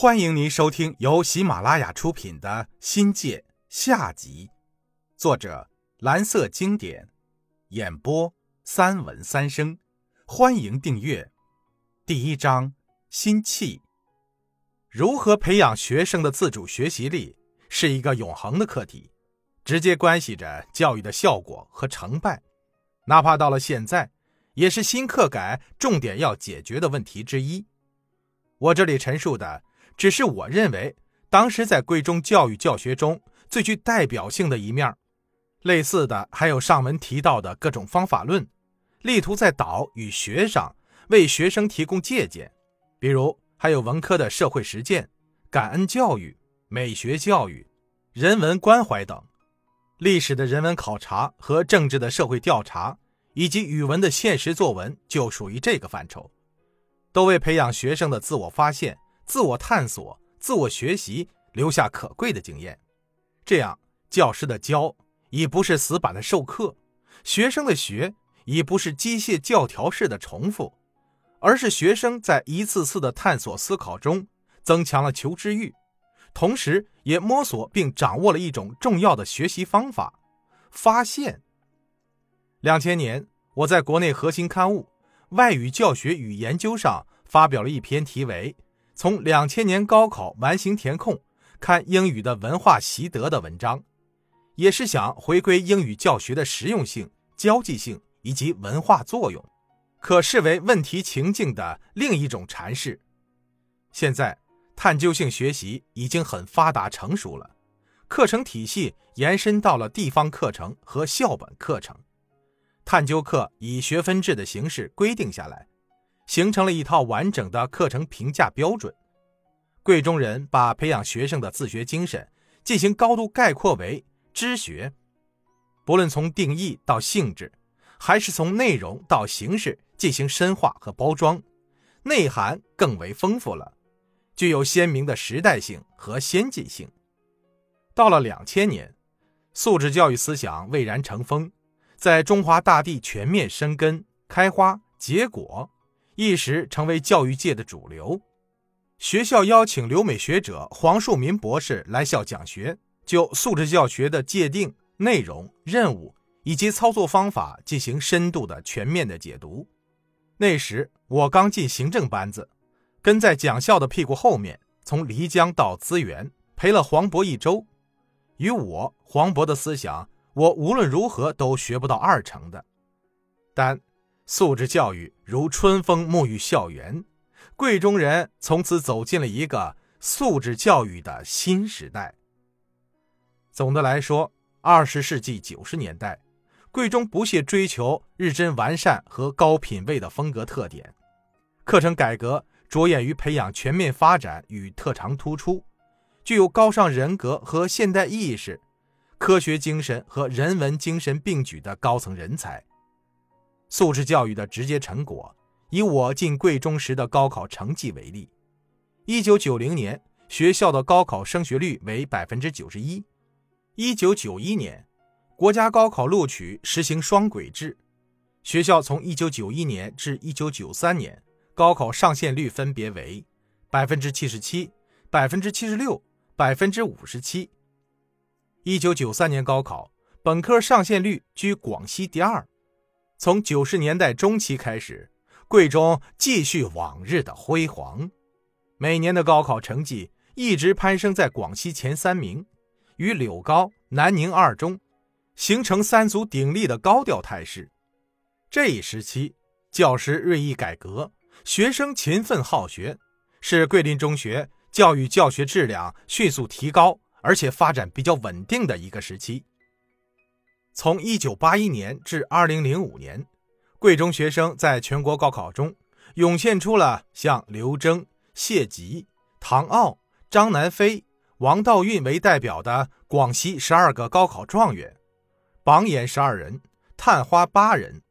欢迎您收听由喜马拉雅出品的《新界》下集，作者蓝色经典，演播三文三生。欢迎订阅。第一章：心气。如何培养学生的自主学习力，是一个永恒的课题，直接关系着教育的效果和成败。哪怕到了现在，也是新课改重点要解决的问题之一。我这里陈述的。只是我认为，当时在贵中教育教学中最具代表性的一面。类似的还有上文提到的各种方法论，力图在导与学上为学生提供借鉴。比如还有文科的社会实践、感恩教育、美学教育、人文关怀等，历史的人文考察和政治的社会调查，以及语文的现实作文就属于这个范畴，都为培养学生的自我发现。自我探索、自我学习留下可贵的经验，这样教师的教已不是死板的授课，学生的学已不是机械教条式的重复，而是学生在一次次的探索思考中增强了求知欲，同时也摸索并掌握了一种重要的学习方法——发现。两千年，我在国内核心刊物《外语教学与研究》上发表了一篇题为。从两千年高考完形填空看英语的文化习得的文章，也是想回归英语教学的实用性、交际性以及文化作用，可视为问题情境的另一种阐释。现在，探究性学习已经很发达成熟了，课程体系延伸到了地方课程和校本课程，探究课以学分制的形式规定下来。形成了一套完整的课程评价标准。贵中人把培养学生的自学精神进行高度概括为知学，不论从定义到性质，还是从内容到形式进行深化和包装，内涵更为丰富了，具有鲜明的时代性和先进性。到了两千年，素质教育思想蔚然成风，在中华大地全面生根、开花、结果。一时成为教育界的主流。学校邀请留美学者黄树民博士来校讲学，就素质教学的界定、内容、任务以及操作方法进行深度的、全面的解读。那时我刚进行政班子，跟在讲校的屁股后面，从漓江到资源陪了黄渤一周。与我黄渤的思想，我无论如何都学不到二成的。但。素质教育如春风沐浴校园，贵中人从此走进了一个素质教育的新时代。总的来说，二十世纪九十年代，贵中不懈追求日臻完善和高品位的风格特点，课程改革着眼于培养全面发展与特长突出、具有高尚人格和现代意识、科学精神和人文精神并举的高层人才。素质教育的直接成果，以我进贵中时的高考成绩为例。一九九零年，学校的高考升学率为百分之九十一。一九九一年，国家高考录取实行双轨制，学校从一九九一年至一九九三年，高考上线率分别为百分之七十七、百分之七十六、百分之五十七。一九九三年高考本科上线率居广西第二。从九十年代中期开始，贵中继续往日的辉煌，每年的高考成绩一直攀升在广西前三名，与柳高、南宁二中形成三足鼎立的高调态势。这一时期，教师锐意改革，学生勤奋好学，是桂林中学教育教学质量迅速提高，而且发展比较稳定的一个时期。从1981年至2005年，贵中学生在全国高考中涌现出了像刘征、谢吉、唐傲、张南飞、王道运为代表的广西十二个高考状元，榜眼十二人，探花八人，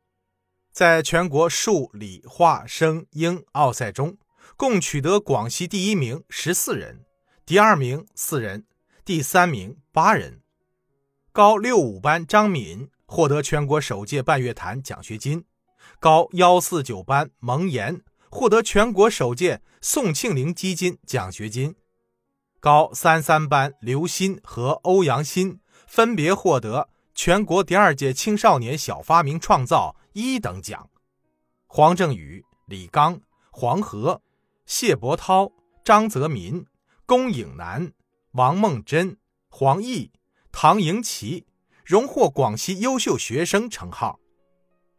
在全国数理化生英奥赛中，共取得广西第一名十四人，第二名四人，第三名八人。高六五班张敏获得全国首届半月谈奖学金，高幺四九班蒙岩获得全国首届宋庆龄基金奖学金。高三三班刘鑫和欧阳鑫分别获得全国第二届青少年小发明创造一等奖。黄正宇、李刚、黄河、谢伯涛、张泽民、龚颖南、王梦真、黄奕、唐迎奇荣获广西优秀学生称号。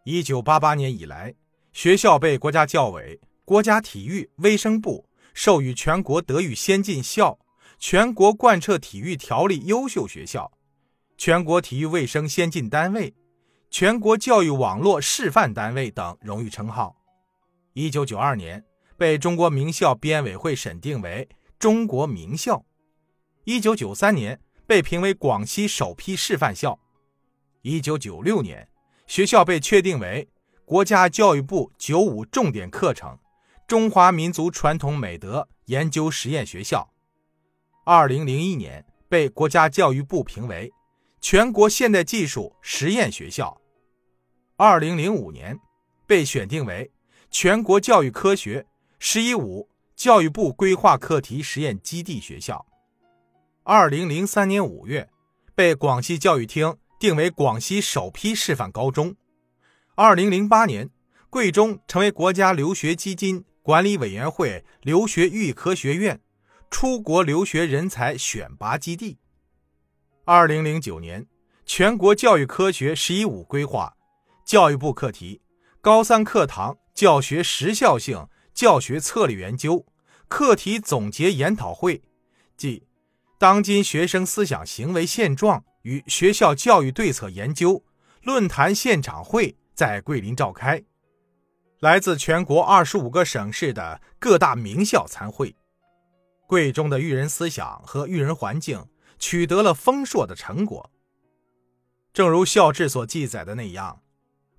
一九八八年以来，学校被国家教委、国家体育卫生部授予全国德育先进校。全国贯彻体育条例优秀学校、全国体育卫生先进单位、全国教育网络示范单位等荣誉称号。一九九二年被中国名校编委会审定为中国名校。一九九三年被评为广西首批示范校。一九九六年，学校被确定为国家教育部九五重点课程中华民族传统美德研究实验学校。二零零一年被国家教育部评为全国现代技术实验学校。二零零五年被选定为全国教育科学“十一五”教育部规划课题实验基地学校。二零零三年五月被广西教育厅定为广西首批示范高中。二零零八年，贵中成为国家留学基金管理委员会留学预科学院。出国留学人才选拔基地。二零零九年，全国教育科学“十一五”规划，教育部课题高三课堂教学时效性教学策略研究课题总结研讨会暨当今学生思想行为现状与学校教育对策研究论坛现场会在桂林召开，来自全国二十五个省市的各大名校参会。贵中的育人思想和育人环境取得了丰硕的成果。正如校志所记载的那样，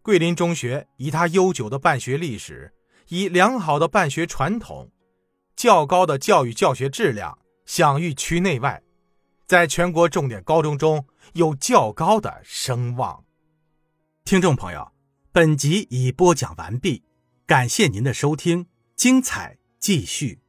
桂林中学以它悠久的办学历史、以良好的办学传统、较高的教育教学质量，享誉区内外，在全国重点高中中有较高的声望。听众朋友，本集已播讲完毕，感谢您的收听，精彩继续。